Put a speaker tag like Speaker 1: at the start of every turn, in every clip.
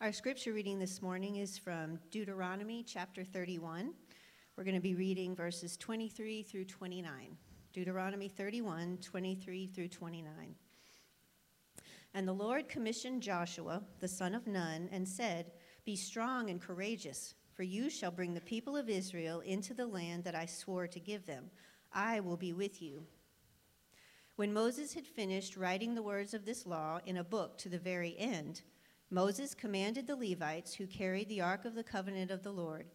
Speaker 1: Our scripture reading this morning is from Deuteronomy chapter 31. We're going to be reading verses 23 through 29. Deuteronomy 31, 23 through 29. And the Lord commissioned Joshua, the son of Nun, and said, Be strong and courageous, for you shall bring the people of Israel into the land that I swore to give them. I will be with you. When Moses had finished writing the words of this law in a book to the very end, Moses commanded the Levites who carried the ark of the covenant of the Lord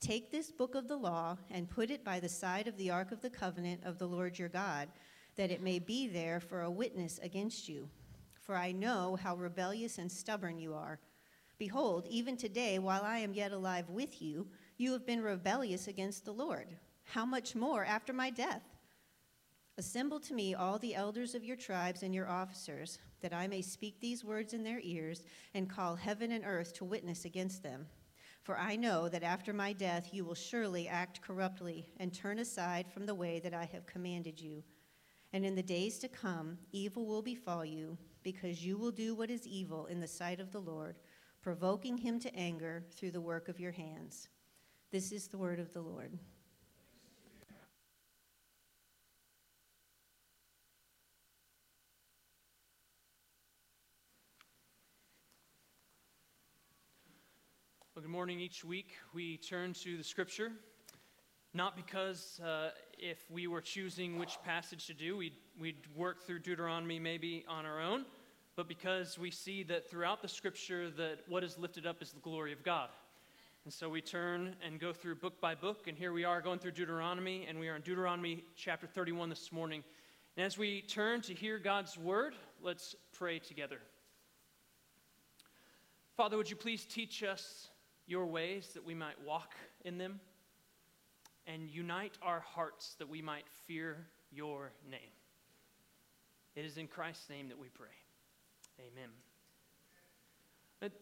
Speaker 1: Take this book of the law and put it by the side of the ark of the covenant of the Lord your God, that it may be there for a witness against you. For I know how rebellious and stubborn you are. Behold, even today, while I am yet alive with you, you have been rebellious against the Lord. How much more after my death? Assemble to me all the elders of your tribes and your officers that I may speak these words in their ears and call heaven and earth to witness against them. For I know that after my death you will surely act corruptly and turn aside from the way that I have commanded you. And in the days to come, evil will befall you, because you will do what is evil in the sight of the Lord, provoking him to anger through the work of your hands. This is the word of the Lord.
Speaker 2: Well, good morning. Each week we turn to the scripture, not because uh, if we were choosing which passage to do, we'd, we'd work through Deuteronomy maybe on our own, but because we see that throughout the scripture that what is lifted up is the glory of God. And so we turn and go through book by book, and here we are going through Deuteronomy, and we are in Deuteronomy chapter 31 this morning. And as we turn to hear God's word, let's pray together. Father, would you please teach us your ways that we might walk in them, and unite our hearts that we might fear your name. It is in Christ's name that we pray. Amen. But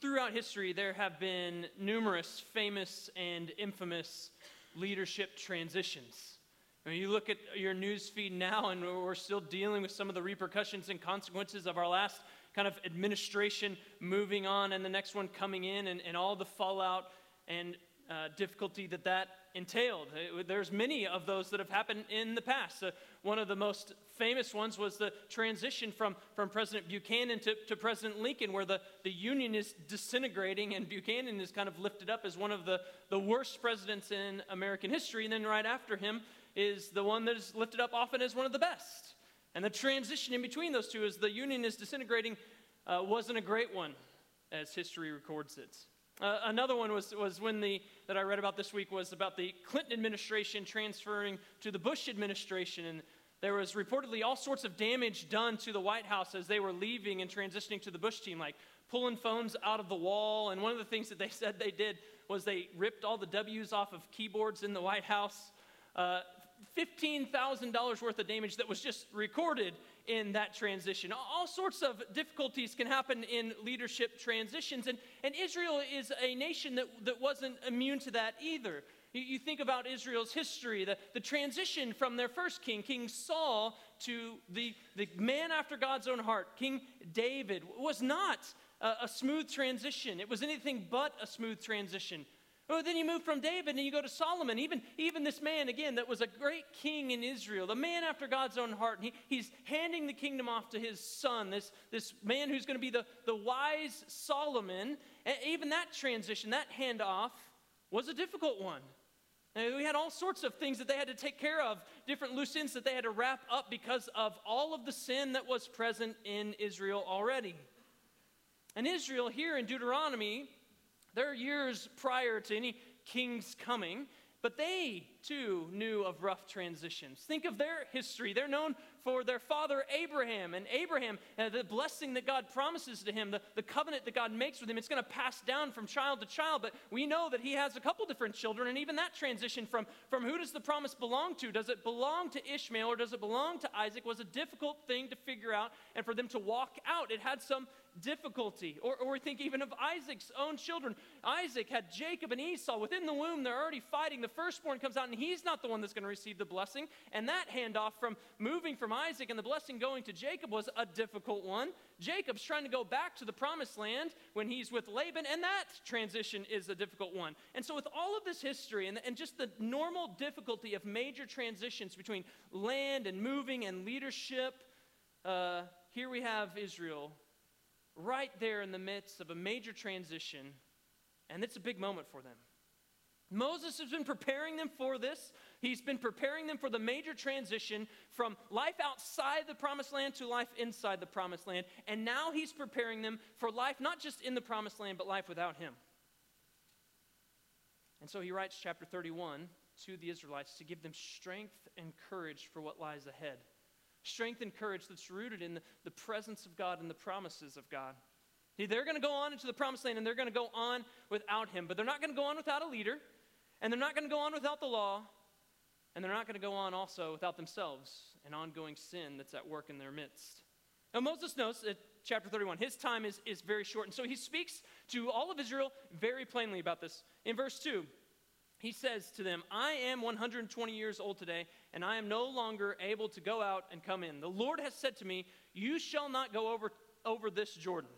Speaker 2: throughout history, there have been numerous famous and infamous leadership transitions. I mean, you look at your news feed now, and we're still dealing with some of the repercussions and consequences of our last kind of administration moving on and the next one coming in and, and all the fallout and uh, difficulty that that entailed. There's many of those that have happened in the past. Uh, one of the most famous ones was the transition from, from President Buchanan to, to President Lincoln, where the, the Union is disintegrating and Buchanan is kind of lifted up as one of the, the worst presidents in American history. And then right after him is the one that is lifted up often as one of the best. And the transition in between those two as the Union is disintegrating uh, wasn't a great one, as history records it. Uh, another one was, was when the, that I read about this week was about the Clinton administration transferring to the Bush administration. And there was reportedly all sorts of damage done to the White House as they were leaving and transitioning to the Bush team, like pulling phones out of the wall. And one of the things that they said they did was they ripped all the W's off of keyboards in the White House. Uh, $15,000 worth of damage that was just recorded in that transition. All sorts of difficulties can happen in leadership transitions, and, and Israel is a nation that, that wasn't immune to that either. You, you think about Israel's history, the, the transition from their first king, King Saul, to the, the man after God's own heart, King David, was not a, a smooth transition. It was anything but a smooth transition. Well, then you move from David and you go to Solomon. Even, even this man, again, that was a great king in Israel, the man after God's own heart. He, he's handing the kingdom off to his son, this, this man who's going to be the, the wise Solomon. And even that transition, that handoff, was a difficult one. And we had all sorts of things that they had to take care of, different loose ends that they had to wrap up because of all of the sin that was present in Israel already. And Israel, here in Deuteronomy, they're years prior to any king's coming, but they too knew of rough transitions. Think of their history. They're known for their father Abraham. And Abraham, uh, the blessing that God promises to him, the, the covenant that God makes with him, it's going to pass down from child to child. But we know that he has a couple different children. And even that transition from, from who does the promise belong to? Does it belong to Ishmael or does it belong to Isaac? was a difficult thing to figure out and for them to walk out. It had some difficulty. Or, or think even of Isaac's own children. Isaac had Jacob and Esau. Within the womb, they're already fighting. The firstborn comes out, and he's not the one that's going to receive the blessing. And that handoff from moving from Isaac and the blessing going to Jacob was a difficult one. Jacob's trying to go back to the promised land when he's with Laban, and that transition is a difficult one. And so, with all of this history and, and just the normal difficulty of major transitions between land and moving and leadership, uh, here we have Israel right there in the midst of a major transition, and it's a big moment for them. Moses has been preparing them for this. He's been preparing them for the major transition from life outside the promised land to life inside the promised land. And now he's preparing them for life not just in the promised land, but life without him. And so he writes chapter 31 to the Israelites to give them strength and courage for what lies ahead strength and courage that's rooted in the, the presence of God and the promises of God. They're going to go on into the promised land and they're going to go on without him, but they're not going to go on without a leader, and they're not going to go on without the law, and they're not going to go on also without themselves and ongoing sin that's at work in their midst. Now, Moses knows that chapter 31, his time is, is very short, and so he speaks to all of Israel very plainly about this. In verse 2, he says to them, I am 120 years old today, and I am no longer able to go out and come in. The Lord has said to me, You shall not go over, over this Jordan.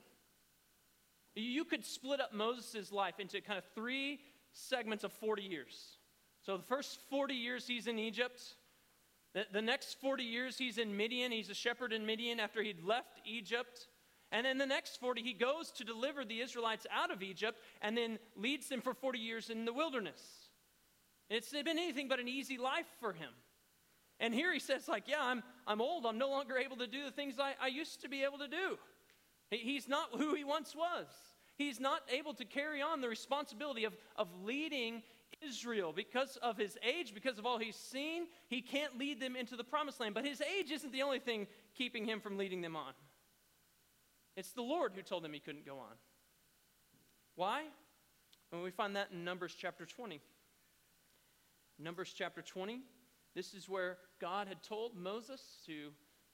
Speaker 2: You could split up Moses' life into kind of three segments of 40 years. So the first 40 years he's in Egypt. The, the next 40 years he's in Midian. He's a shepherd in Midian after he'd left Egypt. And then the next 40, he goes to deliver the Israelites out of Egypt and then leads them for 40 years in the wilderness. It's been anything but an easy life for him. And here he says, like, yeah, I'm, I'm old. I'm no longer able to do the things I, I used to be able to do. He's not who he once was. He's not able to carry on the responsibility of, of leading Israel because of his age, because of all he's seen. He can't lead them into the promised land. But his age isn't the only thing keeping him from leading them on. It's the Lord who told them he couldn't go on. Why? Well, we find that in Numbers chapter 20. Numbers chapter 20. This is where God had told Moses to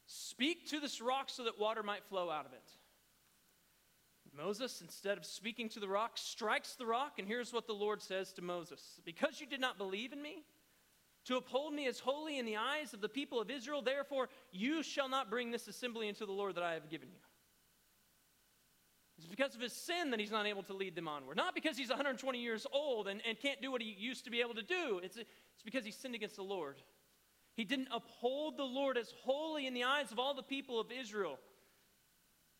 Speaker 2: speak to this rock so that water might flow out of it. Moses, instead of speaking to the rock, strikes the rock, and here's what the Lord says to Moses Because you did not believe in me, to uphold me as holy in the eyes of the people of Israel, therefore you shall not bring this assembly into the Lord that I have given you. It's because of his sin that he's not able to lead them onward. Not because he's 120 years old and, and can't do what he used to be able to do. It's, it's because he sinned against the Lord. He didn't uphold the Lord as holy in the eyes of all the people of Israel.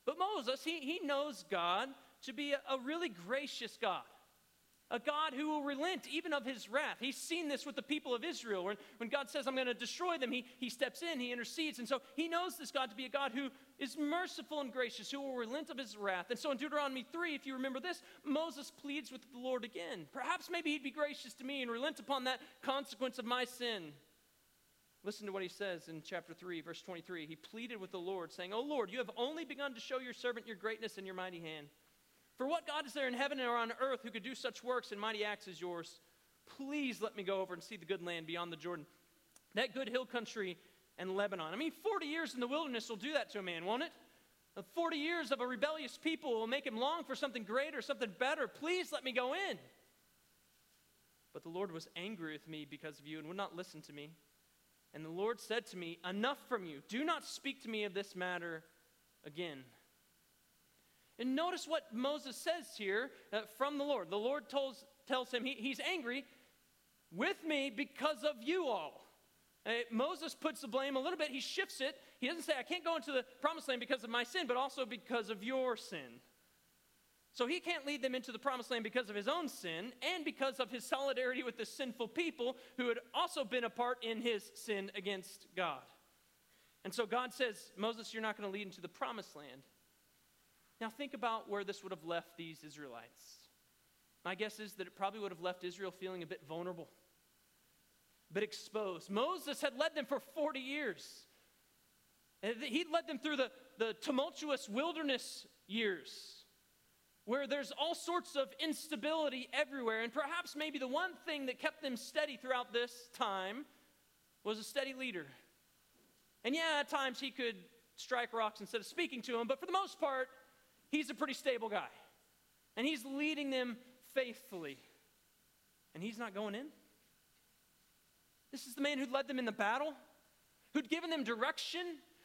Speaker 2: But Moses, he, he knows God to be a, a really gracious God a God who will relent even of his wrath. He's seen this with the people of Israel. When, when God says, I'm going to destroy them, he, he steps in, he intercedes. And so he knows this God to be a God who is merciful and gracious, who will relent of his wrath. And so in Deuteronomy 3, if you remember this, Moses pleads with the Lord again. Perhaps maybe he'd be gracious to me and relent upon that consequence of my sin. Listen to what he says in chapter 3, verse 23. He pleaded with the Lord, saying, O Lord, you have only begun to show your servant your greatness and your mighty hand. For what God is there in heaven or on earth who could do such works and mighty acts as yours? Please let me go over and see the good land beyond the Jordan, that good hill country and Lebanon. I mean, 40 years in the wilderness will do that to a man, won't it? 40 years of a rebellious people will make him long for something greater, something better. Please let me go in. But the Lord was angry with me because of you and would not listen to me. And the Lord said to me, Enough from you. Do not speak to me of this matter again. And notice what Moses says here uh, from the Lord. The Lord tells, tells him he, he's angry with me because of you all. Uh, Moses puts the blame a little bit, he shifts it. He doesn't say, I can't go into the promised land because of my sin, but also because of your sin. So he can't lead them into the promised land because of his own sin and because of his solidarity with the sinful people who had also been a part in his sin against God. And so God says, Moses, you're not going to lead into the promised land. Now, think about where this would have left these Israelites. My guess is that it probably would have left Israel feeling a bit vulnerable, a bit exposed. Moses had led them for 40 years. And He'd led them through the, the tumultuous wilderness years where there's all sorts of instability everywhere. And perhaps maybe the one thing that kept them steady throughout this time was a steady leader. And yeah, at times he could strike rocks instead of speaking to them, but for the most part, he's a pretty stable guy. And he's leading them faithfully. And he's not going in. This is the man who led them in the battle, who'd given them direction,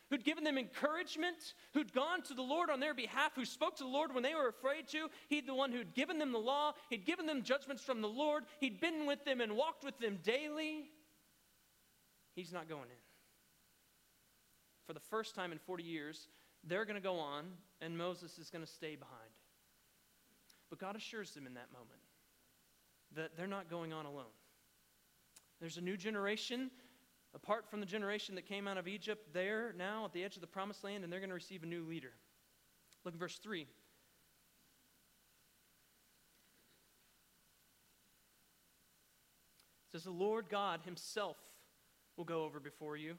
Speaker 2: who'd given them encouragement, who'd gone to the Lord on their behalf, who spoke to the Lord when they were afraid to. He'd the one who'd given them the law, he'd given them judgments from the Lord, he'd been with them and walked with them daily. He's not going in. For the first time in 40 years, they're going to go on, and Moses is going to stay behind. But God assures them in that moment that they're not going on alone. There's a new generation, apart from the generation that came out of Egypt, there now at the edge of the promised land, and they're going to receive a new leader. Look at verse 3. It says, The Lord God Himself will go over before you,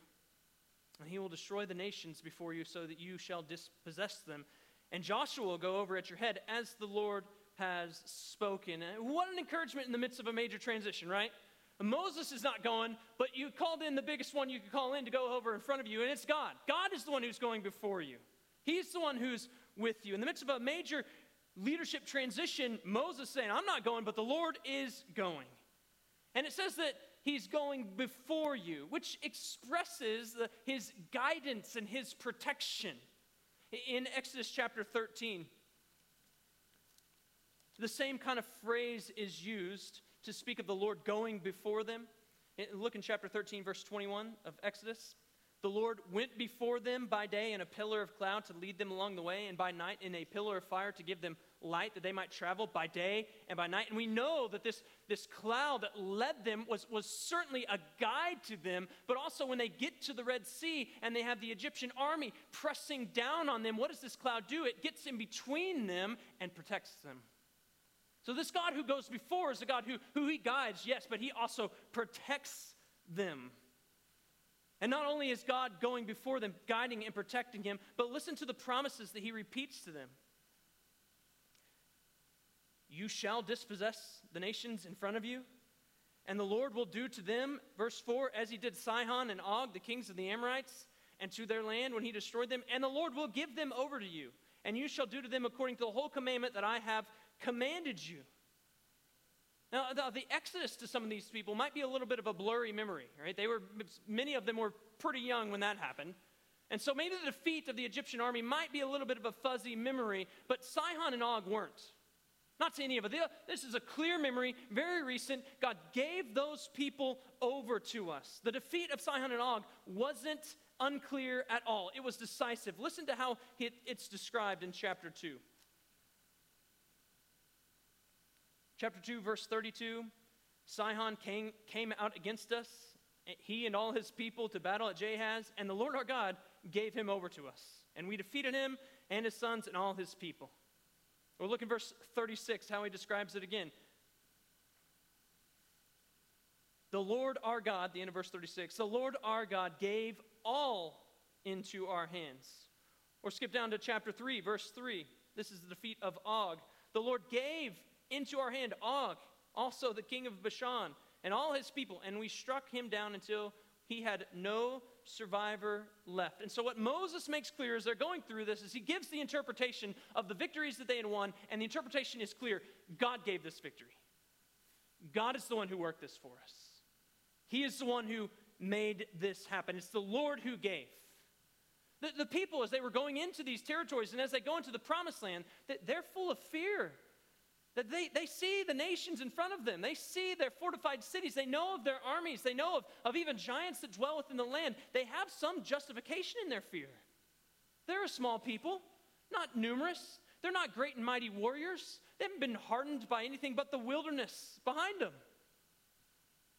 Speaker 2: and He will destroy the nations before you, so that you shall dispossess them. And Joshua will go over at your head, as the Lord has spoken. What an encouragement in the midst of a major transition, right? Moses is not going, but you called in the biggest one you could call in to go over in front of you, and it's God. God is the one who's going before you. He's the one who's with you. In the midst of a major leadership transition, Moses saying, I'm not going, but the Lord is going. And it says that he's going before you, which expresses the, his guidance and his protection. In Exodus chapter 13, the same kind of phrase is used to speak of the Lord going before them. Look in chapter 13, verse 21 of Exodus. The Lord went before them by day in a pillar of cloud to lead them along the way, and by night in a pillar of fire to give them light that they might travel by day and by night. And we know that this, this cloud that led them was, was certainly a guide to them, but also when they get to the Red Sea and they have the Egyptian army pressing down on them, what does this cloud do? It gets in between them and protects them. So, this God who goes before is a God who, who he guides, yes, but he also protects them. And not only is God going before them, guiding and protecting him, but listen to the promises that he repeats to them. You shall dispossess the nations in front of you, and the Lord will do to them, verse 4, as he did Sihon and Og, the kings of the Amorites, and to their land when he destroyed them, and the Lord will give them over to you, and you shall do to them according to the whole commandment that I have commanded you. Now, the, the, exodus to some of these people might be a little bit of a blurry memory, right? They were, many of them were pretty young when that happened. And so maybe the defeat of the Egyptian army might be a little bit of a fuzzy memory, but Sihon and Og weren't. Not to any of it. This is a clear memory, very recent. God gave those people over to us. The defeat of Sihon and Og wasn't unclear at all, it was decisive. Listen to how it's described in chapter 2. Chapter 2, verse 32 Sihon came, came out against us, he and all his people, to battle at Jahaz, and the Lord our God gave him over to us. And we defeated him and his sons and all his people. Or look in verse 36, how he describes it again. The Lord our God, the end of verse 36, the Lord our God gave all into our hands. Or skip down to chapter 3, verse 3. This is the defeat of Og. The Lord gave into our hand Og, also the king of Bashan, and all his people, and we struck him down until he had no survivor left. And so, what Moses makes clear as they're going through this is he gives the interpretation of the victories that they had won, and the interpretation is clear God gave this victory. God is the one who worked this for us. He is the one who made this happen. It's the Lord who gave. The, the people, as they were going into these territories and as they go into the promised land, that they're full of fear. That they, they see the nations in front of them. They see their fortified cities. They know of their armies. They know of, of even giants that dwell within the land. They have some justification in their fear. They're a small people, not numerous. They're not great and mighty warriors. They haven't been hardened by anything but the wilderness behind them.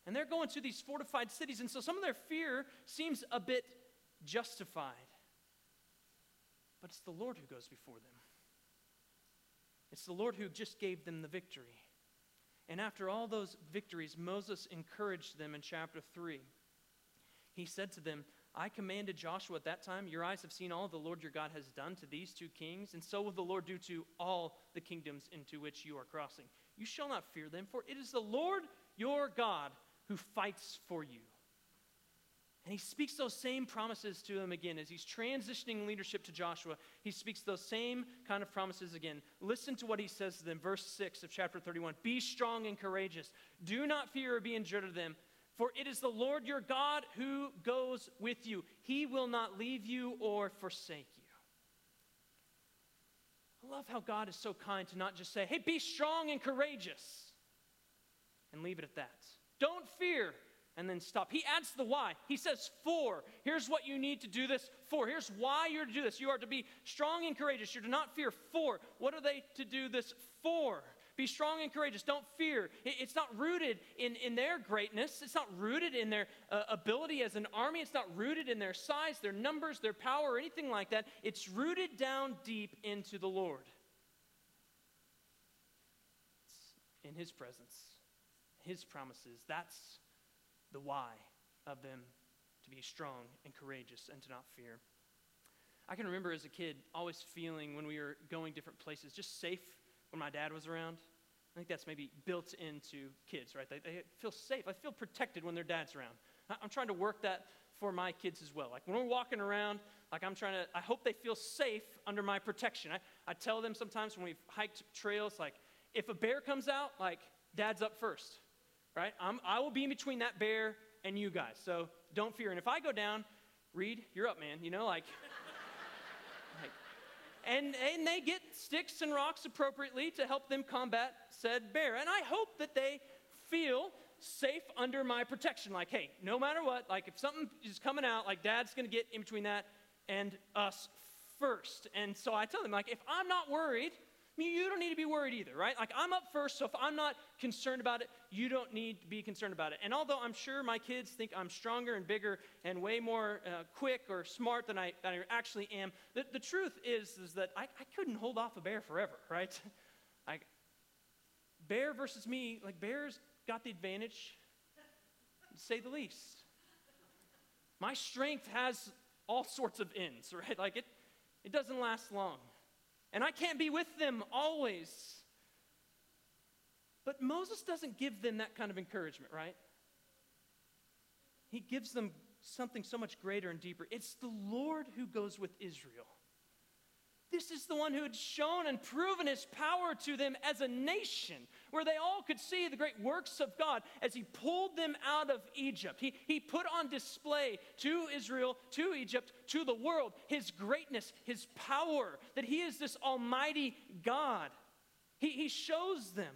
Speaker 2: And they're going to these fortified cities, and so some of their fear seems a bit justified. But it's the Lord who goes before them. It's the Lord who just gave them the victory. And after all those victories, Moses encouraged them in chapter 3. He said to them, I commanded Joshua at that time, Your eyes have seen all the Lord your God has done to these two kings, and so will the Lord do to all the kingdoms into which you are crossing. You shall not fear them, for it is the Lord your God who fights for you. And he speaks those same promises to them again as he's transitioning leadership to Joshua. He speaks those same kind of promises again. Listen to what he says to them, verse 6 of chapter 31 Be strong and courageous. Do not fear or be in dread of them, for it is the Lord your God who goes with you. He will not leave you or forsake you. I love how God is so kind to not just say, Hey, be strong and courageous, and leave it at that. Don't fear and then stop. He adds the why. He says, For. Here's what you need to do this for. Here's why you're to do this. You are to be strong and courageous. You're to not fear. For. What are they to do this for? Be strong and courageous. Don't fear. It's not rooted in, in their greatness. It's not rooted in their uh, ability as an army. It's not rooted in their size, their numbers, their power, or anything like that. It's rooted down deep into the Lord. It's in His presence, His promises. That's the why of them to be strong and courageous and to not fear. I can remember as a kid always feeling when we were going different places just safe when my dad was around. I think that's maybe built into kids, right? They, they feel safe. I feel protected when their dad's around. I'm trying to work that for my kids as well. Like when we're walking around, like I'm trying to, I hope they feel safe under my protection. I, I tell them sometimes when we've hiked trails, like if a bear comes out, like dad's up first right? I'm, I will be in between that bear and you guys. So don't fear. And if I go down, Reed, you're up, man. You know, like, like and, and they get sticks and rocks appropriately to help them combat said bear. And I hope that they feel safe under my protection. Like, hey, no matter what, like if something is coming out, like dad's gonna get in between that and us first. And so I tell them, like, if I'm not worried, you don't need to be worried either, right? Like, I'm up first, so if I'm not concerned about it, you don't need to be concerned about it. And although I'm sure my kids think I'm stronger and bigger and way more uh, quick or smart than I, than I actually am, the, the truth is, is that I, I couldn't hold off a bear forever, right? Like, bear versus me, like, bear's got the advantage, to say the least. My strength has all sorts of ends, right? Like, it, it doesn't last long and I can't be with them always. But Moses doesn't give them that kind of encouragement, right? He gives them something so much greater and deeper. It's the Lord who goes with Israel. This is the one who had shown and proven his power to them as a nation, where they all could see the great works of God as he pulled them out of Egypt. He, he put on display to Israel, to Egypt, to the world, his greatness, his power, that he is this almighty God. He, he shows them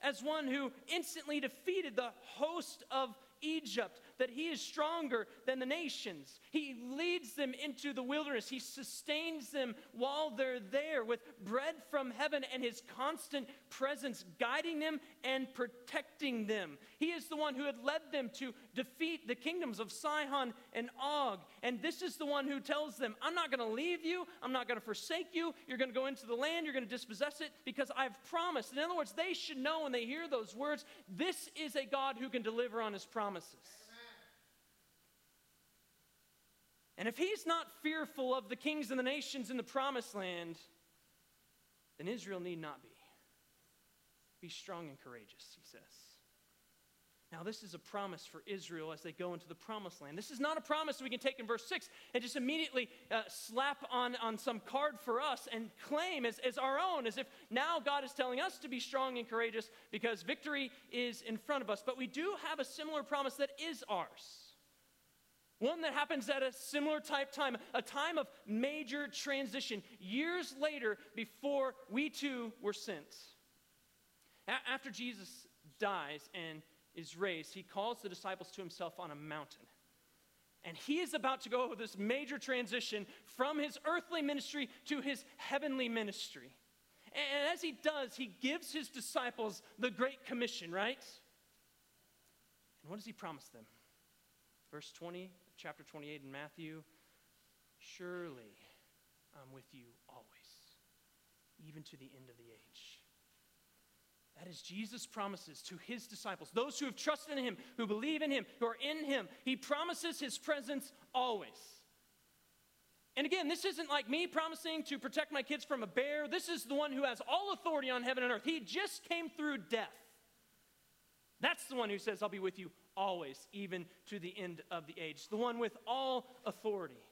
Speaker 2: as one who instantly defeated the host of Egypt, that he is stronger than the nations. He leads them into the wilderness. He sustains them while they're there with bread from heaven and his constant presence guiding them and protecting them. He is the one who had led them to defeat the kingdoms of Sihon and Og. And this is the one who tells them, I'm not going to leave you. I'm not going to forsake you. You're going to go into the land. You're going to dispossess it because I've promised. In other words, they should know when they hear those words, this is a God who can deliver on his promises. And if he's not fearful of the kings and the nations in the promised land, then Israel need not be. Be strong and courageous, he says. Now, this is a promise for Israel as they go into the promised land. This is not a promise we can take in verse 6 and just immediately uh, slap on, on some card for us and claim as, as our own, as if now God is telling us to be strong and courageous because victory is in front of us. But we do have a similar promise that is ours. One that happens at a similar type time, a time of major transition, years later before we too were sent. A- after Jesus dies and is raised, he calls the disciples to himself on a mountain. And he is about to go this major transition from his earthly ministry to his heavenly ministry. And as he does, he gives his disciples the Great Commission, right? And what does he promise them? Verse 20 chapter 28 in Matthew Surely I'm with you always, even to the end of the age. That is Jesus' promises to his disciples, those who have trusted in him, who believe in him, who are in him. He promises his presence always. And again, this isn't like me promising to protect my kids from a bear. This is the one who has all authority on heaven and earth. He just came through death. That's the one who says, I'll be with you always, even to the end of the age, the one with all authority.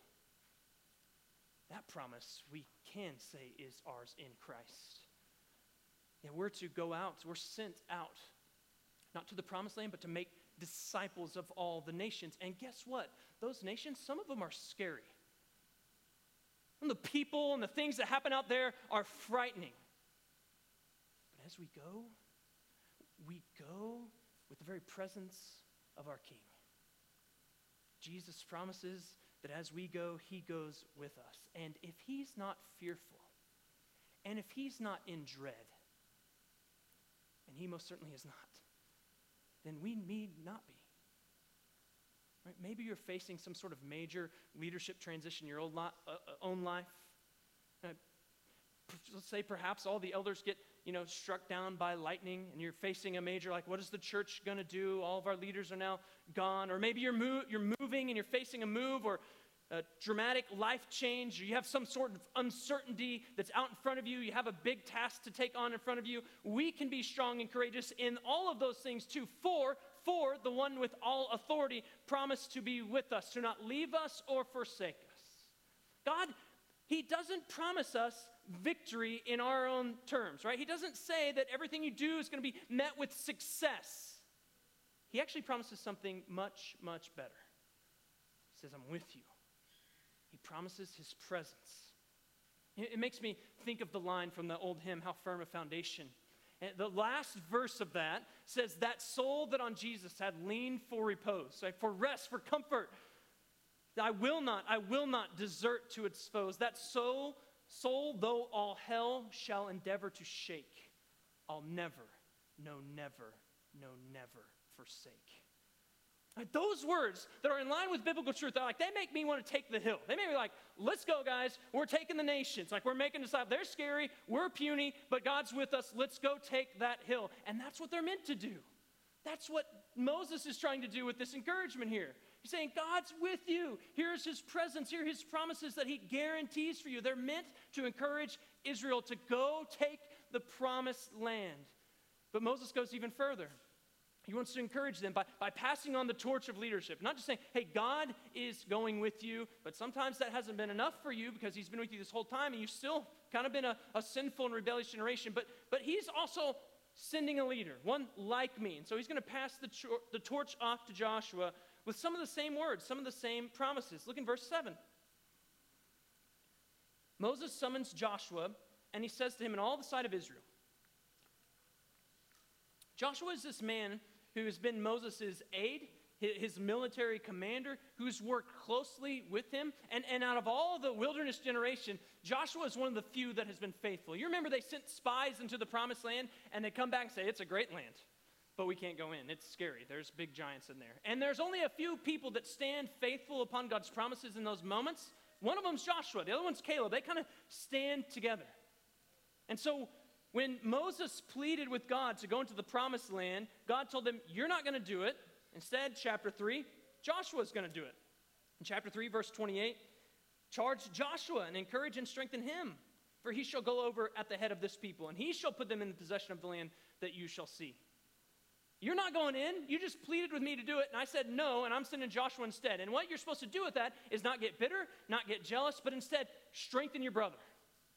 Speaker 2: That promise we can say is ours in Christ. Yeah, we're to go out, we're sent out, not to the promised land, but to make disciples of all the nations. And guess what? Those nations, some of them are scary. And the people and the things that happen out there are frightening. But as we go, we go with the very presence of our King. Jesus promises that as we go, he goes with us. And if he's not fearful, and if he's not in dread, and he most certainly is not, then we need not be. Right? Maybe you're facing some sort of major leadership transition in your own, li- uh, uh, own life. Uh, let's say perhaps all the elders get you know struck down by lightning and you're facing a major like what is the church going to do all of our leaders are now gone or maybe you're, mo- you're moving and you're facing a move or a dramatic life change, or you have some sort of uncertainty that's out in front of you, you have a big task to take on in front of you, we can be strong and courageous in all of those things too. For, for the one with all authority promised to be with us, to not leave us or forsake us. God, He doesn't promise us victory in our own terms, right? He doesn't say that everything you do is going to be met with success. He actually promises something much, much better. He says, I'm with you. He promises his presence. It makes me think of the line from the old hymn, How Firm a Foundation. And the last verse of that says, That soul that on Jesus had leaned for repose, right? for rest, for comfort. I will not, I will not desert to its foes. That soul, soul, though all hell shall endeavor to shake, I'll never, no, never, no, never forsake. Those words that are in line with biblical truth, they're like, they make me want to take the hill. They make me like, let's go, guys. We're taking the nations. Like, we're making disciples. They're scary. We're puny, but God's with us. Let's go take that hill. And that's what they're meant to do. That's what Moses is trying to do with this encouragement here. He's saying, God's with you. Here's his presence. Here are his promises that he guarantees for you. They're meant to encourage Israel to go take the promised land. But Moses goes even further. He wants to encourage them by, by passing on the torch of leadership. Not just saying, hey, God is going with you, but sometimes that hasn't been enough for you because He's been with you this whole time and you've still kind of been a, a sinful and rebellious generation. But, but He's also sending a leader, one like me. And so He's going to pass the, the torch off to Joshua with some of the same words, some of the same promises. Look in verse 7. Moses summons Joshua and he says to him in all the sight of Israel, Joshua is this man who's been Moses' aide, his military commander, who's worked closely with him. And, and out of all the wilderness generation, Joshua is one of the few that has been faithful. You remember they sent spies into the promised land, and they come back and say, It's a great land, but we can't go in. It's scary. There's big giants in there. And there's only a few people that stand faithful upon God's promises in those moments. One of them's Joshua, the other one's Caleb. They kind of stand together. And so when Moses pleaded with God to go into the promised land, God told him, You're not going to do it. Instead, chapter 3, Joshua's going to do it. In chapter 3, verse 28, charge Joshua and encourage and strengthen him, for he shall go over at the head of this people, and he shall put them in the possession of the land that you shall see. You're not going in. You just pleaded with me to do it, and I said no, and I'm sending Joshua instead. And what you're supposed to do with that is not get bitter, not get jealous, but instead strengthen your brother.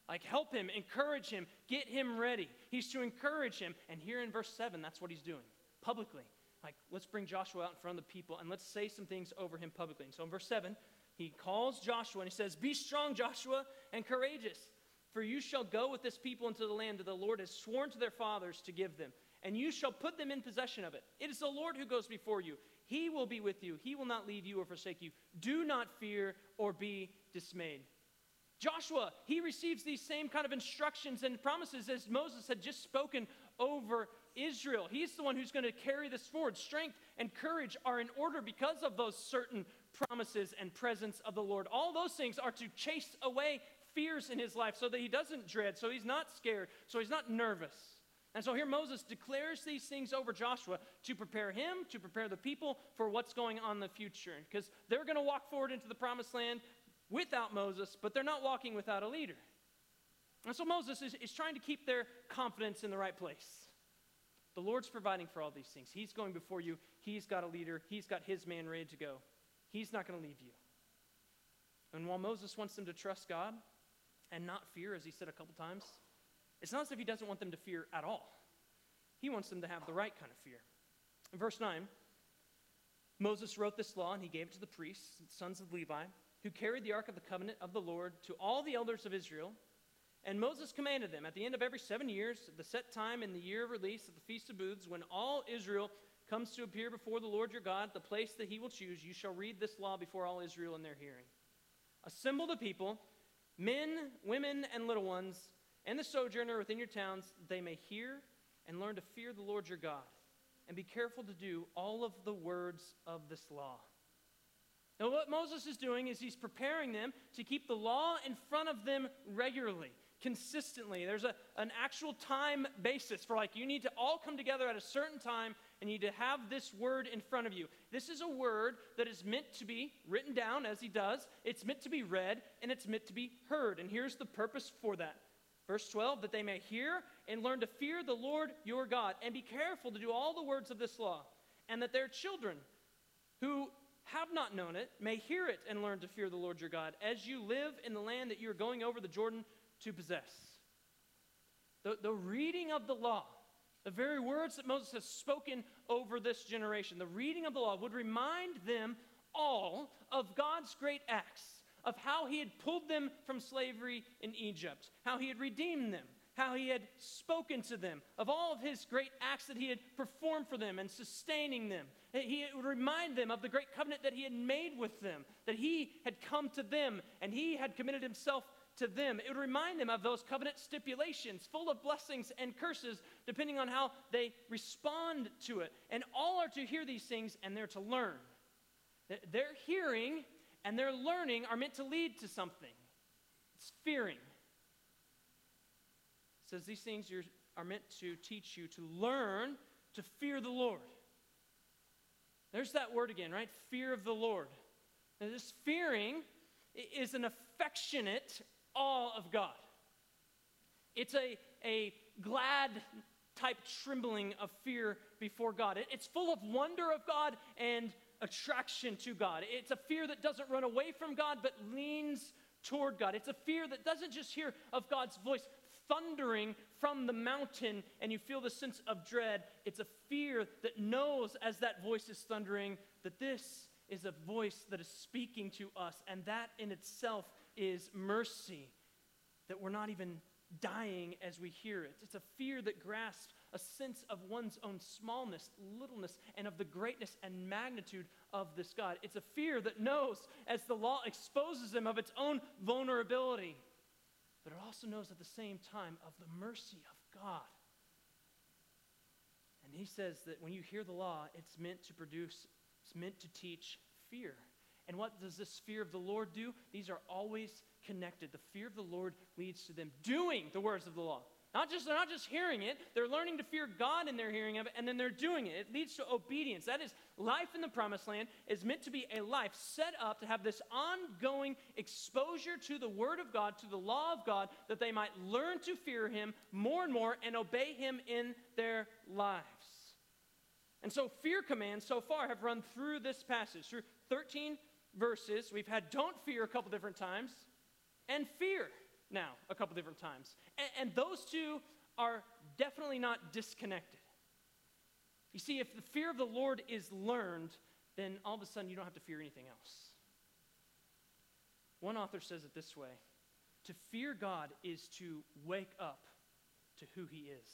Speaker 2: Like, help him, encourage him, get him ready. He's to encourage him. And here in verse 7, that's what he's doing publicly. Like, let's bring Joshua out in front of the people and let's say some things over him publicly. And so in verse 7, he calls Joshua and he says, Be strong, Joshua, and courageous, for you shall go with this people into the land that the Lord has sworn to their fathers to give them, and you shall put them in possession of it. It is the Lord who goes before you. He will be with you, He will not leave you or forsake you. Do not fear or be dismayed. Joshua, he receives these same kind of instructions and promises as Moses had just spoken over Israel. He's the one who's going to carry this forward. Strength and courage are in order because of those certain promises and presence of the Lord. All those things are to chase away fears in his life so that he doesn't dread, so he's not scared, so he's not nervous. And so here Moses declares these things over Joshua to prepare him, to prepare the people for what's going on in the future. Because they're going to walk forward into the promised land without Moses, but they're not walking without a leader. And so Moses is, is trying to keep their confidence in the right place. The Lord's providing for all these things. He's going before you. He's got a leader. He's got his man ready to go. He's not going to leave you. And while Moses wants them to trust God and not fear, as he said a couple times, it's not as if he doesn't want them to fear at all. He wants them to have the right kind of fear. In verse 9, Moses wrote this law and he gave it to the priests, sons of Levi, who carried the ark of the covenant of the Lord to all the elders of Israel. And Moses commanded them at the end of every seven years, the set time in the year of release of the Feast of Booths, when all Israel comes to appear before the Lord your God, the place that he will choose, you shall read this law before all Israel in their hearing. Assemble the people, men, women, and little ones, and the sojourner within your towns, that they may hear and learn to fear the Lord your God, and be careful to do all of the words of this law. Now, what Moses is doing is he's preparing them to keep the law in front of them regularly consistently. There's a, an actual time basis for like you need to all come together at a certain time and you need to have this word in front of you. This is a word that is meant to be written down as he does, it's meant to be read, and it's meant to be heard. And here's the purpose for that. Verse 12, that they may hear and learn to fear the Lord your God, and be careful to do all the words of this law, and that their children who have not known it may hear it and learn to fear the Lord your God as you live in the land that you are going over the Jordan to possess. The, the reading of the law, the very words that Moses has spoken over this generation, the reading of the law would remind them all of God's great acts, of how he had pulled them from slavery in Egypt, how he had redeemed them, how he had spoken to them, of all of his great acts that he had performed for them and sustaining them. He would remind them of the great covenant that he had made with them, that he had come to them and he had committed himself to them. It would remind them of those covenant stipulations, full of blessings and curses, depending on how they respond to it. And all are to hear these things and they're to learn. They're hearing and their learning are meant to lead to something. It's fearing. It says these things are meant to teach you to learn to fear the Lord. There's that word again, right? Fear of the Lord. Now, this fearing is an affectionate awe of God. It's a, a glad type trembling of fear before God. It, it's full of wonder of God and attraction to God. It's a fear that doesn't run away from God but leans toward God. It's a fear that doesn't just hear of God's voice thundering from the mountain and you feel the sense of dread. It's a fear that knows as that voice is thundering that this is a voice that is speaking to us, and that in itself is mercy, that we're not even dying as we hear it. It's a fear that grasps a sense of one's own smallness, littleness, and of the greatness and magnitude of this God. It's a fear that knows as the law exposes them of its own vulnerability, but it also knows at the same time of the mercy of God. And he says that when you hear the law, it's meant to produce, it's meant to teach fear. And what does this fear of the Lord do? These are always connected. The fear of the Lord leads to them doing the words of the law. Not just, they're not just hearing it, they're learning to fear God in their hearing of it, and then they're doing it. It leads to obedience. That is, life in the promised land is meant to be a life set up to have this ongoing exposure to the Word of God, to the law of God, that they might learn to fear Him more and more and obey Him in their lives. And so, fear commands so far have run through this passage, through 13 verses. We've had don't fear a couple different times, and fear now a couple different times. And, and those two are definitely not disconnected. You see, if the fear of the Lord is learned, then all of a sudden you don't have to fear anything else. One author says it this way To fear God is to wake up to who He is.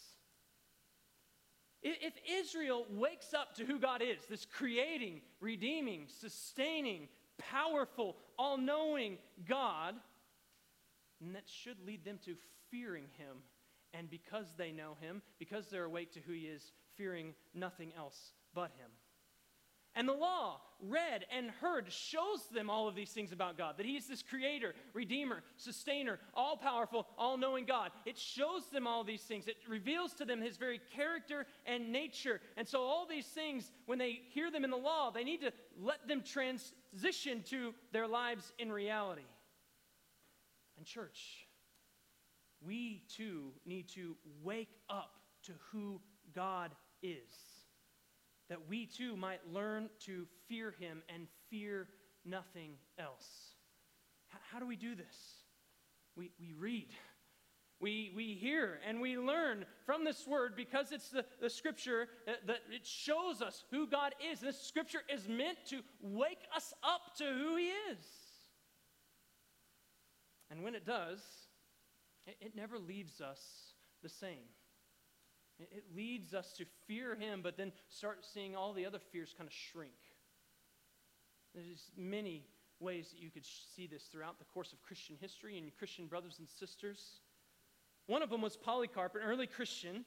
Speaker 2: If Israel wakes up to who God is, this creating, redeeming, sustaining, powerful, all knowing God, and that should lead them to fearing him. And because they know him, because they're awake to who he is, fearing nothing else but him. And the law, read and heard, shows them all of these things about God that He is this creator, redeemer, sustainer, all powerful, all knowing God. It shows them all these things. It reveals to them His very character and nature. And so, all these things, when they hear them in the law, they need to let them transition to their lives in reality. Church, we too need to wake up to who God is, that we too might learn to fear him and fear nothing else. H- how do we do this? We, we read. We, we hear and we learn from this word because it's the, the scripture that, that it shows us who God is. This scripture is meant to wake us up to who He is. And when it does, it, it never leaves us the same. It, it leads us to fear Him, but then start seeing all the other fears kind of shrink. There's many ways that you could see this throughout the course of Christian history and Christian brothers and sisters. One of them was Polycarp, an early Christian,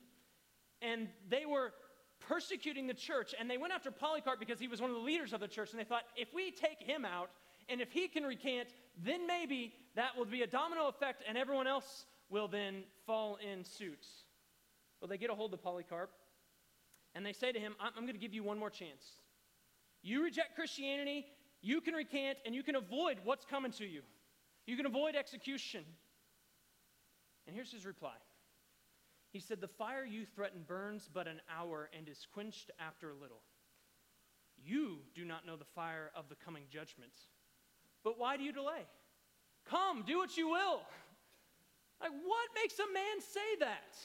Speaker 2: and they were persecuting the church, and they went after Polycarp because he was one of the leaders of the church, and they thought, if we take him out, and if he can recant, then maybe that will be a domino effect, and everyone else will then fall in suit. Well, they get a hold of Polycarp, and they say to him, I'm, I'm going to give you one more chance. You reject Christianity, you can recant, and you can avoid what's coming to you. You can avoid execution. And here's his reply He said, The fire you threaten burns but an hour and is quenched after a little. You do not know the fire of the coming judgment. But why do you delay? Come, do what you will. Like, what makes a man say that?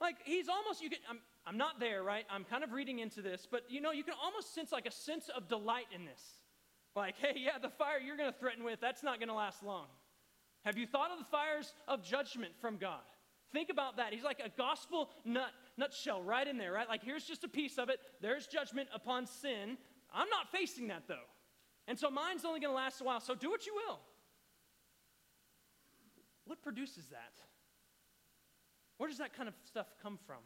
Speaker 2: Like, he's almost, you can, I'm, I'm not there, right? I'm kind of reading into this, but you know, you can almost sense like a sense of delight in this. Like, hey, yeah, the fire you're going to threaten with, that's not going to last long. Have you thought of the fires of judgment from God? Think about that. He's like a gospel nut, nutshell right in there, right? Like, here's just a piece of it. There's judgment upon sin. I'm not facing that, though. And so mine's only going to last a while, so do what you will. What produces that? Where does that kind of stuff come from?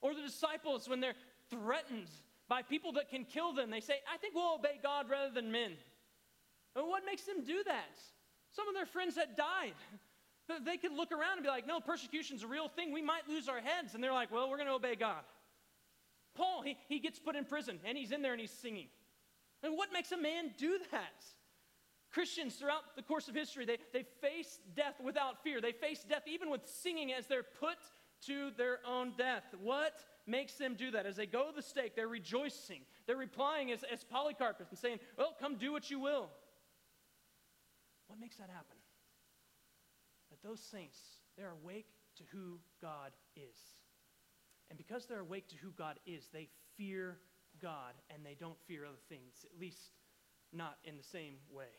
Speaker 2: Or the disciples, when they're threatened by people that can kill them, they say, I think we'll obey God rather than men. And what makes them do that? Some of their friends had died. They could look around and be like, no, persecution's a real thing. We might lose our heads. And they're like, well, we're going to obey God. Paul, he, he gets put in prison and he's in there and he's singing. And what makes a man do that? Christians throughout the course of history, they, they face death without fear. They face death even with singing as they're put to their own death. What makes them do that? As they go to the stake, they're rejoicing. They're replying as, as Polycarp and saying, Well, come do what you will. What makes that happen? That those saints, they're awake to who God is. And because they're awake to who God is, they fear God and they don't fear other things, at least not in the same way.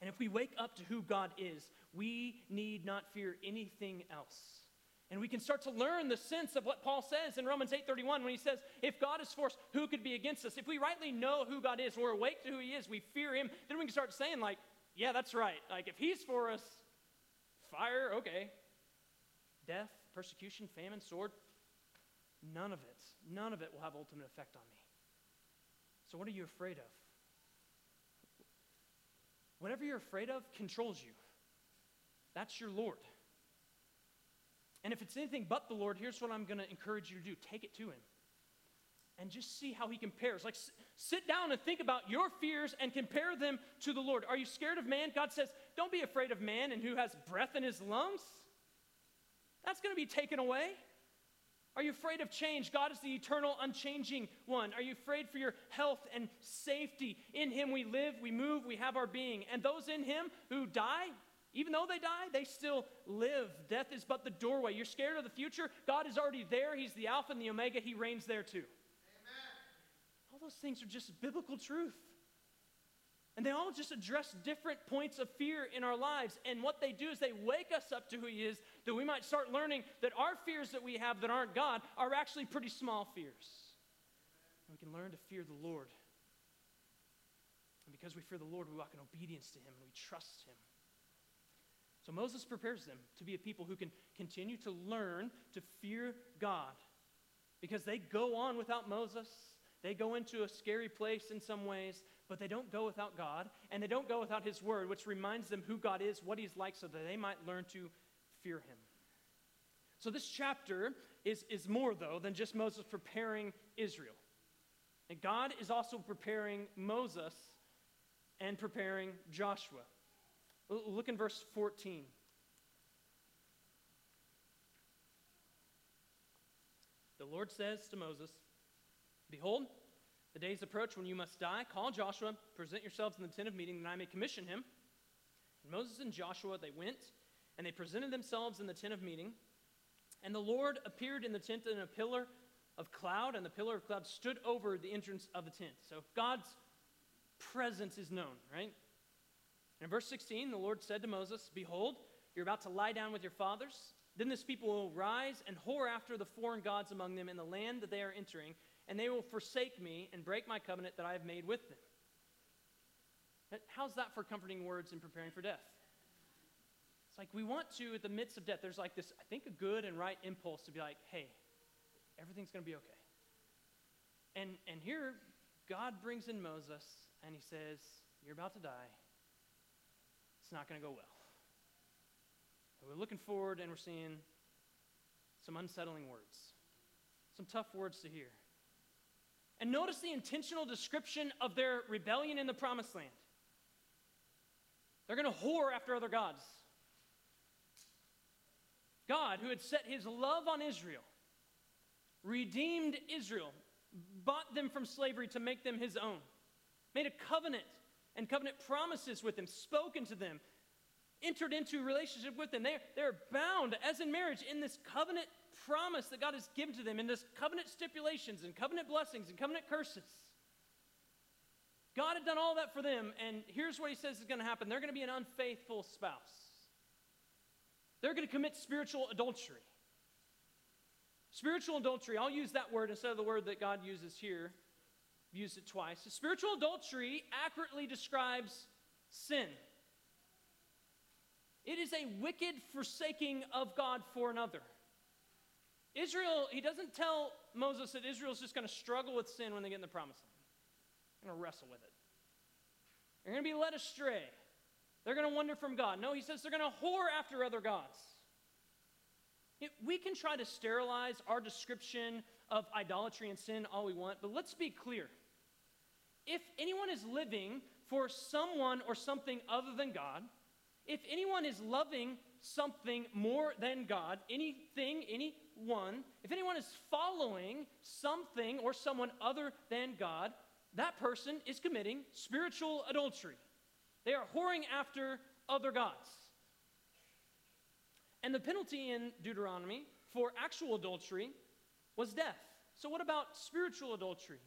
Speaker 2: And if we wake up to who God is, we need not fear anything else. And we can start to learn the sense of what Paul says in Romans 8:31 when he says, "If God is for us, who could be against us?" If we rightly know who God is, we're awake to who he is, we fear him, then we can start saying like, "Yeah, that's right. Like if he's for us, fire, okay. Death, persecution, famine, sword, none of it, none of it will have ultimate effect on me. So what are you afraid of? Whatever you're afraid of controls you. That's your Lord. And if it's anything but the Lord, here's what I'm going to encourage you to do take it to Him and just see how He compares. Like, s- sit down and think about your fears and compare them to the Lord. Are you scared of man? God says, don't be afraid of man and who has breath in his lungs. That's going to be taken away. Are you afraid of change? God is the eternal, unchanging one. Are you afraid for your health and safety? In Him we live, we move, we have our being. And those in Him who die, even though they die, they still live. Death is but the doorway. You're scared of the future? God is already there. He's the Alpha and the Omega. He reigns there too. Amen. All those things are just biblical truth. And they all just address different points of fear in our lives. And what they do is they wake us up to who He is, that we might start learning that our fears that we have that aren't God are actually pretty small fears. And we can learn to fear the Lord. And because we fear the Lord, we walk in obedience to Him and we trust Him. So Moses prepares them to be a people who can continue to learn to fear God because they go on without Moses. They go into a scary place in some ways, but they don't go without God, and they don't go without His Word, which reminds them who God is, what He's like, so that they might learn to fear Him. So, this chapter is, is more, though, than just Moses preparing Israel. And God is also preparing Moses and preparing Joshua. Look in verse 14. the Lord says to Moses, Behold, the days approach when you must die. Call Joshua, present yourselves in the tent of meeting, that I may commission him. And Moses and Joshua, they went, and they presented themselves in the tent of meeting. And the Lord appeared in the tent in a pillar of cloud, and the pillar of cloud stood over the entrance of the tent. So God's presence is known, right? And in verse 16, the Lord said to Moses, Behold, you're about to lie down with your fathers. Then this people will rise and whore after the foreign gods among them in the land that they are entering, and they will forsake me and break my covenant that I have made with them. How's that for comforting words and preparing for death? It's like we want to, at the midst of death, there's like this, I think, a good and right impulse to be like, hey, everything's going to be okay. And, and here, God brings in Moses and he says, You're about to die. It's not going to go well. And we're looking forward and we're seeing some unsettling words, some tough words to hear. And notice the intentional description of their rebellion in the promised land. They're going to whore after other gods. God, who had set his love on Israel, redeemed Israel, bought them from slavery to make them his own, made a covenant and covenant promises with them, spoken to them, entered into relationship with them. They're, they're bound, as in marriage, in this covenant promise that God has given to them, in this covenant stipulations and covenant blessings and covenant curses. God had done all that for them, and here's what he says is going to happen they're going to be an unfaithful spouse. They're going to commit spiritual adultery. Spiritual adultery, I'll use that word instead of the word that God uses here. Used it twice. Spiritual adultery accurately describes sin. It is a wicked forsaking of God for another. Israel, he doesn't tell Moses that Israel's just going to struggle with sin when they get in the promised land. They're going to wrestle with it. They're going to be led astray. They're going to wander from God. No, he says they're going to whore after other gods. We can try to sterilize our description of idolatry and sin all we want, but let's be clear. If anyone is living for someone or something other than God, if anyone is loving something more than God, anything, anyone, if anyone is following something or someone other than God, that person is committing spiritual adultery. They are whoring after other gods. And the penalty in Deuteronomy for actual adultery was death. So, what about spiritual adultery?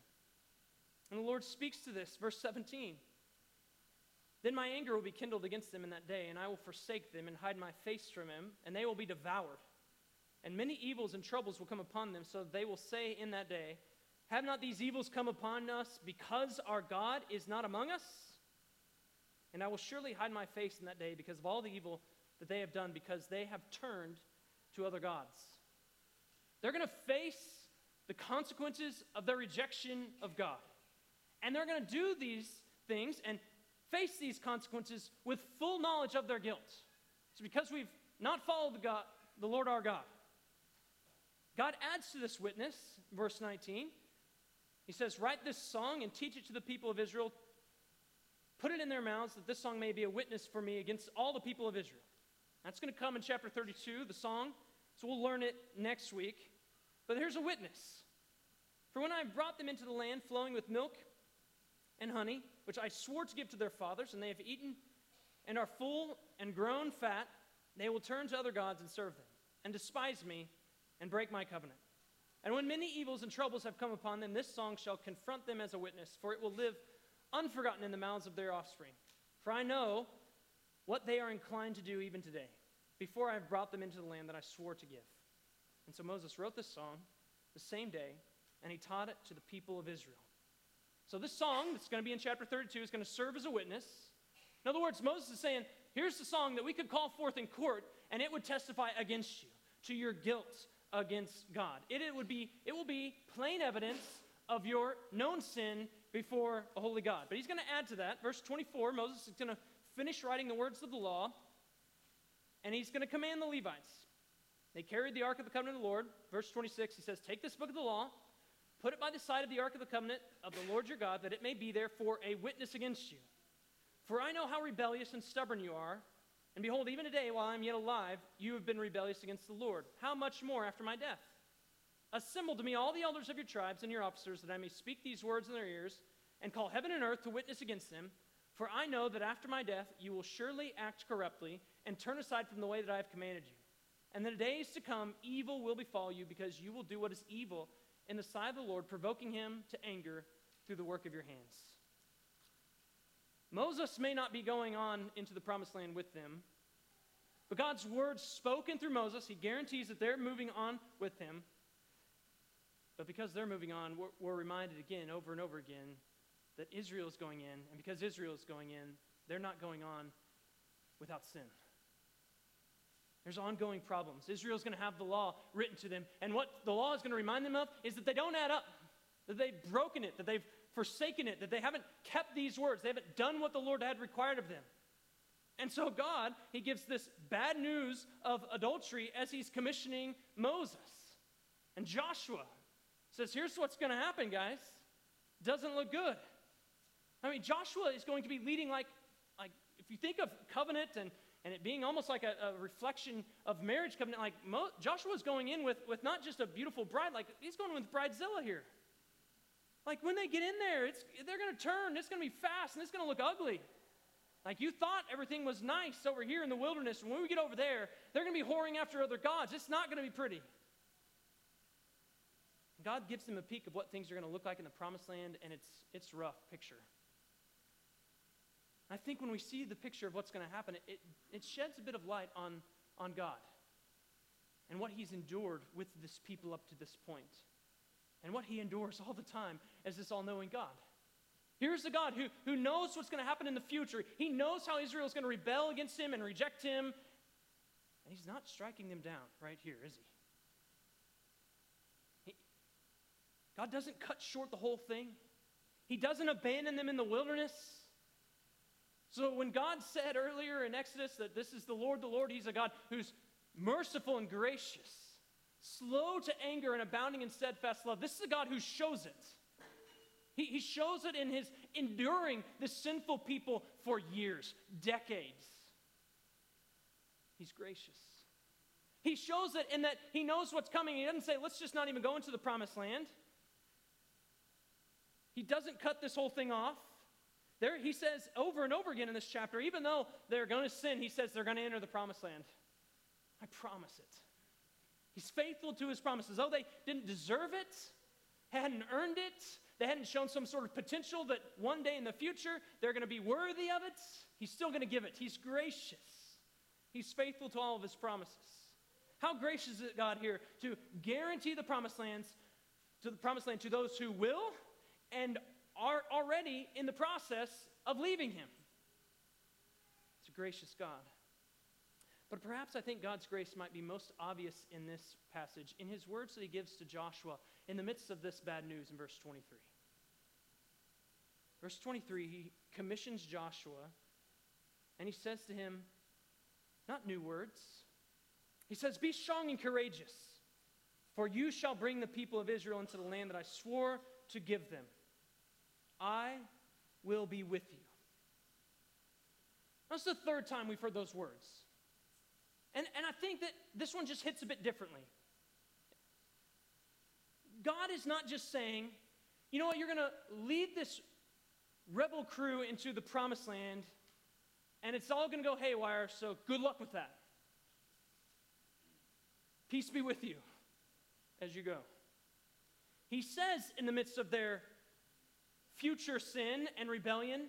Speaker 2: And the Lord speaks to this, verse 17. Then my anger will be kindled against them in that day, and I will forsake them and hide my face from them, and they will be devoured. And many evils and troubles will come upon them, so they will say in that day, Have not these evils come upon us because our God is not among us? And I will surely hide my face in that day because of all the evil that they have done, because they have turned to other gods. They're going to face the consequences of their rejection of God. And they're going to do these things and face these consequences with full knowledge of their guilt. It's because we've not followed the, God, the Lord our God. God adds to this witness, verse 19. He says, Write this song and teach it to the people of Israel. Put it in their mouths that this song may be a witness for me against all the people of Israel. That's going to come in chapter 32, the song. So we'll learn it next week. But here's a witness. For when I brought them into the land flowing with milk and honey, which I swore to give to their fathers, and they have eaten and are full and grown fat, they will turn to other gods and serve them, and despise me and break my covenant. And when many evils and troubles have come upon them, this song shall confront them as a witness, for it will live unforgotten in the mouths of their offspring. For I know what they are inclined to do even today, before I have brought them into the land that I swore to give. And so Moses wrote this song the same day, and he taught it to the people of Israel. So, this song that's going to be in chapter 32 is going to serve as a witness. In other words, Moses is saying, here's the song that we could call forth in court, and it would testify against you, to your guilt against God. It, it, would be, it will be plain evidence of your known sin before a holy God. But he's going to add to that. Verse 24, Moses is going to finish writing the words of the law, and he's going to command the Levites. They carried the ark of the covenant of the Lord. Verse 26, he says, Take this book of the law Put it by the side of the ark of the covenant of the Lord your God, that it may be there for a witness against you. For I know how rebellious and stubborn you are. And behold, even today, while I am yet alive, you have been rebellious against the Lord. How much more after my death? Assemble to me all the elders of your tribes and your officers, that I may speak these words in their ears, and call heaven and earth to witness against them. For I know that after my death you will surely act corruptly, and turn aside from the way that I have commanded you. And in the days to come, evil will befall you, because you will do what is evil in the sight of the Lord, provoking him to anger through the work of your hands. Moses may not be going on into the promised land with them, but God's word spoken through Moses, he guarantees that they're moving on with him. But because they're moving on, we're, we're reminded again, over and over again, that Israel is going in. And because Israel is going in, they're not going on without sin. There's ongoing problems. Israel's going to have the law written to them. And what the law is going to remind them of is that they don't add up, that they've broken it, that they've forsaken it, that they haven't kept these words, they haven't done what the Lord had required of them. And so, God, He gives this bad news of adultery as He's commissioning Moses. And Joshua says, Here's what's going to happen, guys. Doesn't look good. I mean, Joshua is going to be leading like, like if you think of covenant and, and it being almost like a, a reflection of marriage covenant, like Mo, Joshua's going in with, with not just a beautiful bride, like he's going with bridezilla here. Like when they get in there, it's, they're going to turn, it's going to be fast, and it's going to look ugly. Like you thought everything was nice over here in the wilderness, when we get over there, they're going to be whoring after other gods. It's not going to be pretty. God gives them a peek of what things are going to look like in the promised land, and it's, it's rough picture. I think when we see the picture of what's going to happen, it, it sheds a bit of light on, on God and what he's endured with this people up to this point and what he endures all the time is this all knowing God. Here's the God who, who knows what's going to happen in the future. He knows how Israel is going to rebel against him and reject him. And he's not striking them down right here, is he? he God doesn't cut short the whole thing, He doesn't abandon them in the wilderness. So when God said earlier in Exodus that this is the Lord, the Lord, He's a God who's merciful and gracious, slow to anger and abounding in steadfast love, this is a God who shows it. He, he shows it in his enduring the sinful people for years, decades. He's gracious. He shows it in that he knows what's coming. He doesn't say, let's just not even go into the promised land. He doesn't cut this whole thing off. There, he says over and over again in this chapter, even though they're going to sin, he says they're going to enter the promised land. I promise it. He's faithful to his promises. Oh, they didn't deserve it, hadn't earned it, they hadn't shown some sort of potential that one day in the future they're going to be worthy of it, he's still going to give it. He's gracious. He's faithful to all of his promises. How gracious is God here to guarantee the promised lands to the promised land to those who will and are already in the process of leaving him. It's a gracious God. But perhaps I think God's grace might be most obvious in this passage, in his words that he gives to Joshua in the midst of this bad news in verse 23. Verse 23, he commissions Joshua and he says to him, not new words, he says, Be strong and courageous, for you shall bring the people of Israel into the land that I swore to give them. I will be with you. That's the third time we've heard those words. And, and I think that this one just hits a bit differently. God is not just saying, you know what, you're going to lead this rebel crew into the promised land, and it's all going to go haywire, so good luck with that. Peace be with you as you go. He says, in the midst of their future sin and rebellion,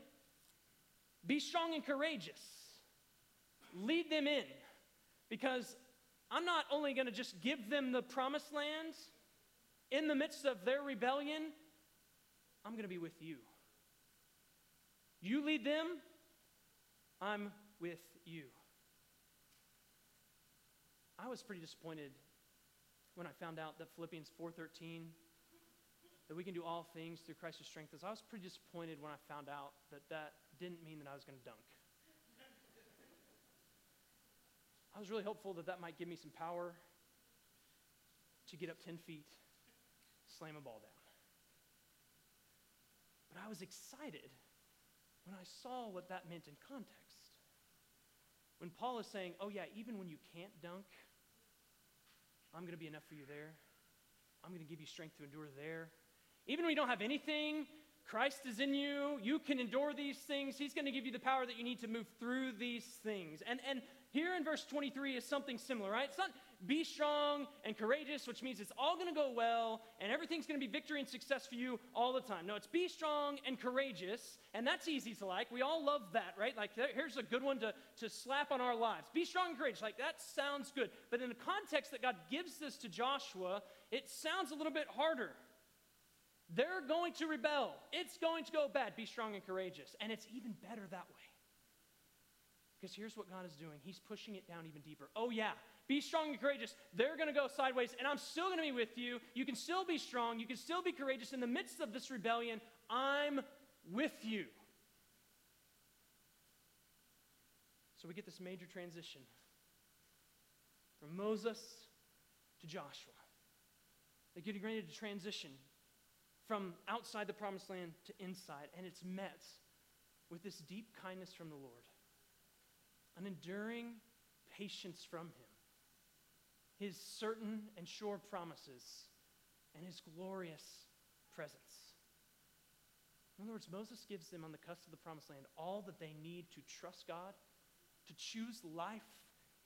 Speaker 2: be strong and courageous. Lead them in. Because I'm not only going to just give them the promised land in the midst of their rebellion, I'm going to be with you. You lead them, I'm with you. I was pretty disappointed when I found out that Philippians 4:13 that we can do all things through Christ who strengthens. I was pretty disappointed when I found out that that didn't mean that I was going to dunk. I was really hopeful that that might give me some power to get up 10 feet, slam a ball down. But I was excited when I saw what that meant in context. When Paul is saying, oh, yeah, even when you can't dunk, I'm going to be enough for you there. I'm going to give you strength to endure there. Even when you don't have anything, Christ is in you. You can endure these things. He's going to give you the power that you need to move through these things. And, and here in verse 23 is something similar, right? It's not be strong and courageous, which means it's all going to go well and everything's going to be victory and success for you all the time. No, it's be strong and courageous, and that's easy to like. We all love that, right? Like, here's a good one to, to slap on our lives. Be strong and courageous. Like, that sounds good. But in the context that God gives this to Joshua, it sounds a little bit harder. They're going to rebel. It's going to go bad. Be strong and courageous. And it's even better that way. Because here's what God is doing He's pushing it down even deeper. Oh, yeah, be strong and courageous. They're going to go sideways, and I'm still going to be with you. You can still be strong. You can still be courageous. In the midst of this rebellion, I'm with you. So we get this major transition from Moses to Joshua. They're getting ready to transition from outside the promised land to inside, and it's met with this deep kindness from the Lord, an enduring patience from Him, His certain and sure promises, and His glorious presence. In other words, Moses gives them on the cusp of the promised land all that they need to trust God, to choose life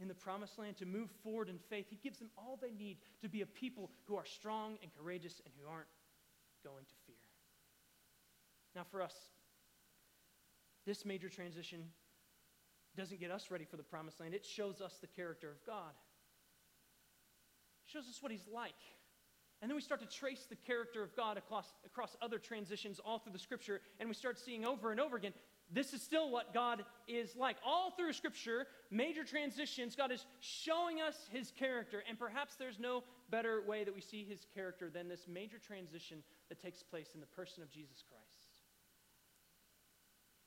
Speaker 2: in the promised land, to move forward in faith. He gives them all they need to be a people who are strong and courageous and who aren't going to fear. Now, for us, this major transition doesn't get us ready for the promised land, it shows us the character of God. It shows us what He's like. And then we start to trace the character of God across, across other transitions all through the scripture, and we start seeing over and over again this is still what God is like. All through Scripture, major transitions, God is showing us His character. And perhaps there's no better way that we see His character than this major transition that takes place in the person of Jesus Christ.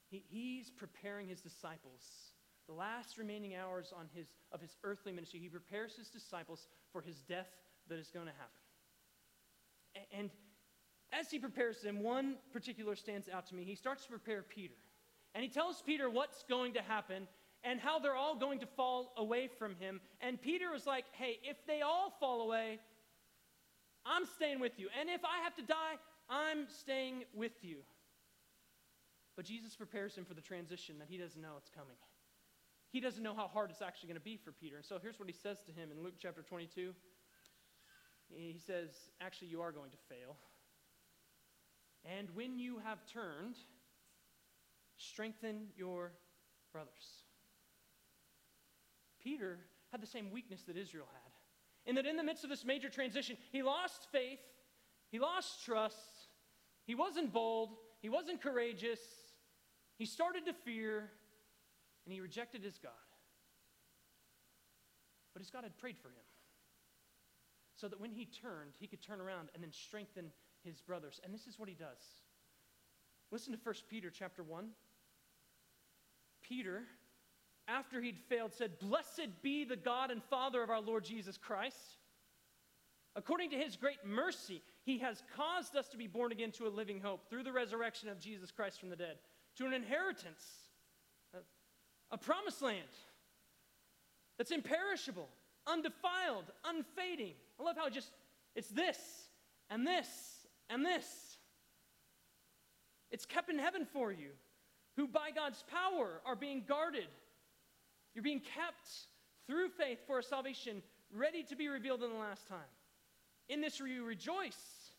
Speaker 2: He, he's preparing His disciples. The last remaining hours on his, of his earthly ministry, he prepares his disciples for his death that is going to happen. And as he prepares them, one particular stands out to me. He starts to prepare Peter. And he tells Peter what's going to happen and how they're all going to fall away from him. And Peter was like, hey, if they all fall away, I'm staying with you. And if I have to die, I'm staying with you. But Jesus prepares him for the transition that he doesn't know it's coming. He doesn't know how hard it's actually going to be for Peter. And so here's what he says to him in Luke chapter 22. He says, Actually, you are going to fail. And when you have turned, Strengthen your brothers. Peter had the same weakness that Israel had. In that, in the midst of this major transition, he lost faith, he lost trust, he wasn't bold, he wasn't courageous, he started to fear, and he rejected his God. But his God had prayed for him so that when he turned, he could turn around and then strengthen his brothers. And this is what he does. Listen to 1 Peter chapter 1. Peter, after he'd failed, said, Blessed be the God and Father of our Lord Jesus Christ. According to his great mercy, he has caused us to be born again to a living hope through the resurrection of Jesus Christ from the dead, to an inheritance, a, promised land that's imperishable, undefiled, unfading. I love how it just, it's this and this and this. It's kept in heaven for you who by God's power are being guarded. You're being kept through faith for a salvation ready to be revealed in the last time. In this you rejoice.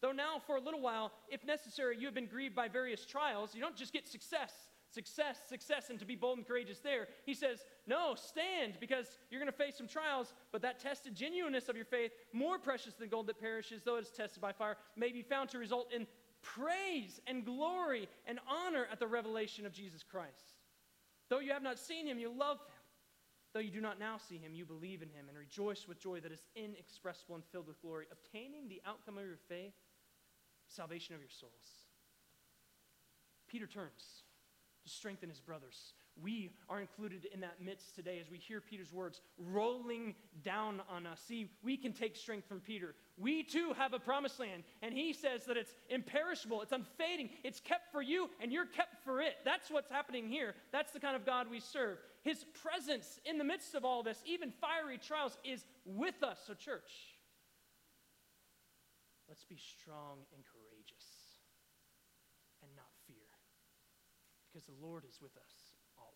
Speaker 2: Though now, for a little while, if necessary, you have been grieved by various trials, you don't just get success, success, success, and to be bold and courageous there. He says, No, stand, because you're going to face some trials, but that tested genuineness of your faith, more precious than gold that perishes, though it is tested by fire, may be found to result in praise and glory and honor at the revelation of Jesus Christ. Though you have not seen him, you love him. Though you do not now see him, you believe in him and rejoice with joy that is inexpressible and filled with glory, obtaining the outcome of your faith, salvation of your souls. Peter turns to strengthen his brothers. We are included in that midst today as we hear Peter's words rolling down on us. See, we can take strength from Peter. We too have a promised land, and he says that it's imperishable, it's unfading, it's kept for you, and you're kept for it. That's what's happening here. That's the kind of God we serve. His presence in the midst of all this, even fiery trials, is with us. So, church,
Speaker 3: Let's be strong and courageous and not fear because the Lord is with us always.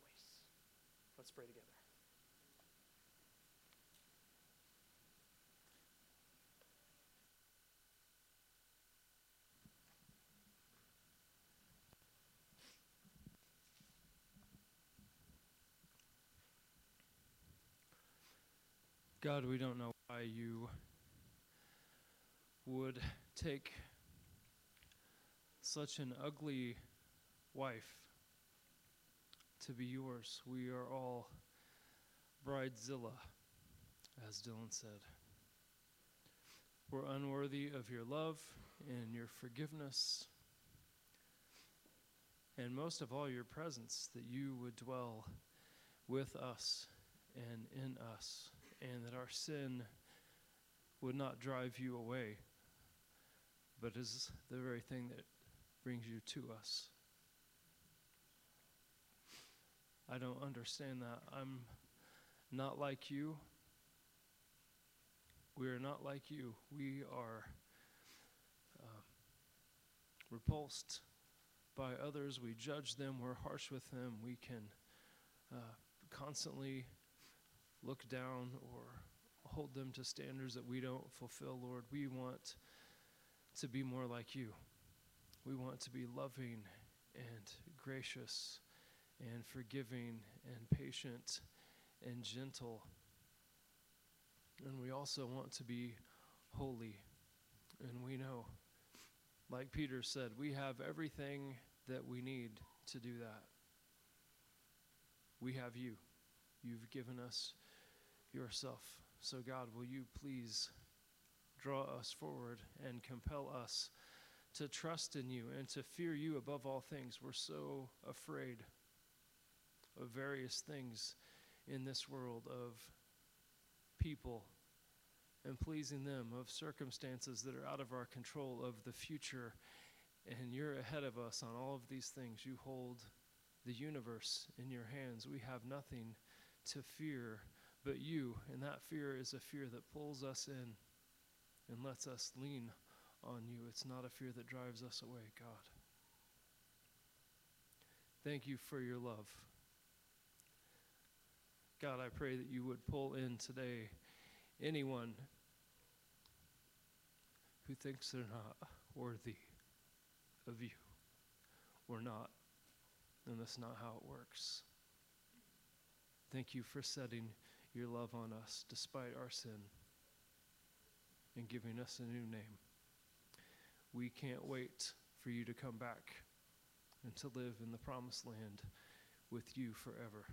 Speaker 3: Let's pray together. God, we don't know why you would take such an ugly wife to be yours. We are all bridezilla, as Dylan said. We're unworthy of your love and your forgiveness, and most of all, your presence, that you would dwell with us and in us and that our sin would not drive you away, but is the very thing that brings you to us. I don't understand that. I'm not like you. We are not like you. We are uh, repulsed by others. We judge them. We're harsh with them. We can uh, constantly look down or hold them to standards that we don't fulfill, Lord. We want to be more like you. We want to be loving and gracious and forgiving and patient and gentle. And we also want to be holy. And we know, like Peter said, we have everything that we need to do that. We have you. You've given us yourself. So, God, will you please draw us forward and compel us to trust in you and to fear you above all things? We're so afraid of various things in this world, of people and pleasing them, of circumstances that are out of our control, of the future. And you're ahead of us on all of these things. You hold the universe in your hands. We have nothing to fear but you. And that fear is a fear that pulls us in and lets us lean on you. It's not a fear that drives us away, God. Thank you for your love. God, I pray that you would pull in today anyone who thinks they're not worthy of you or not. And that's not how it works. Thank you for setting your love on us despite our sin and giving us a new name. We can't wait for you to come back and to live in the promised land with you forever.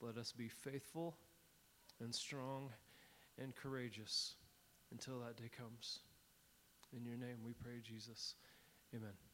Speaker 3: Let us be faithful and strong and courageous until that day comes. In your name we pray, Jesus. Amen.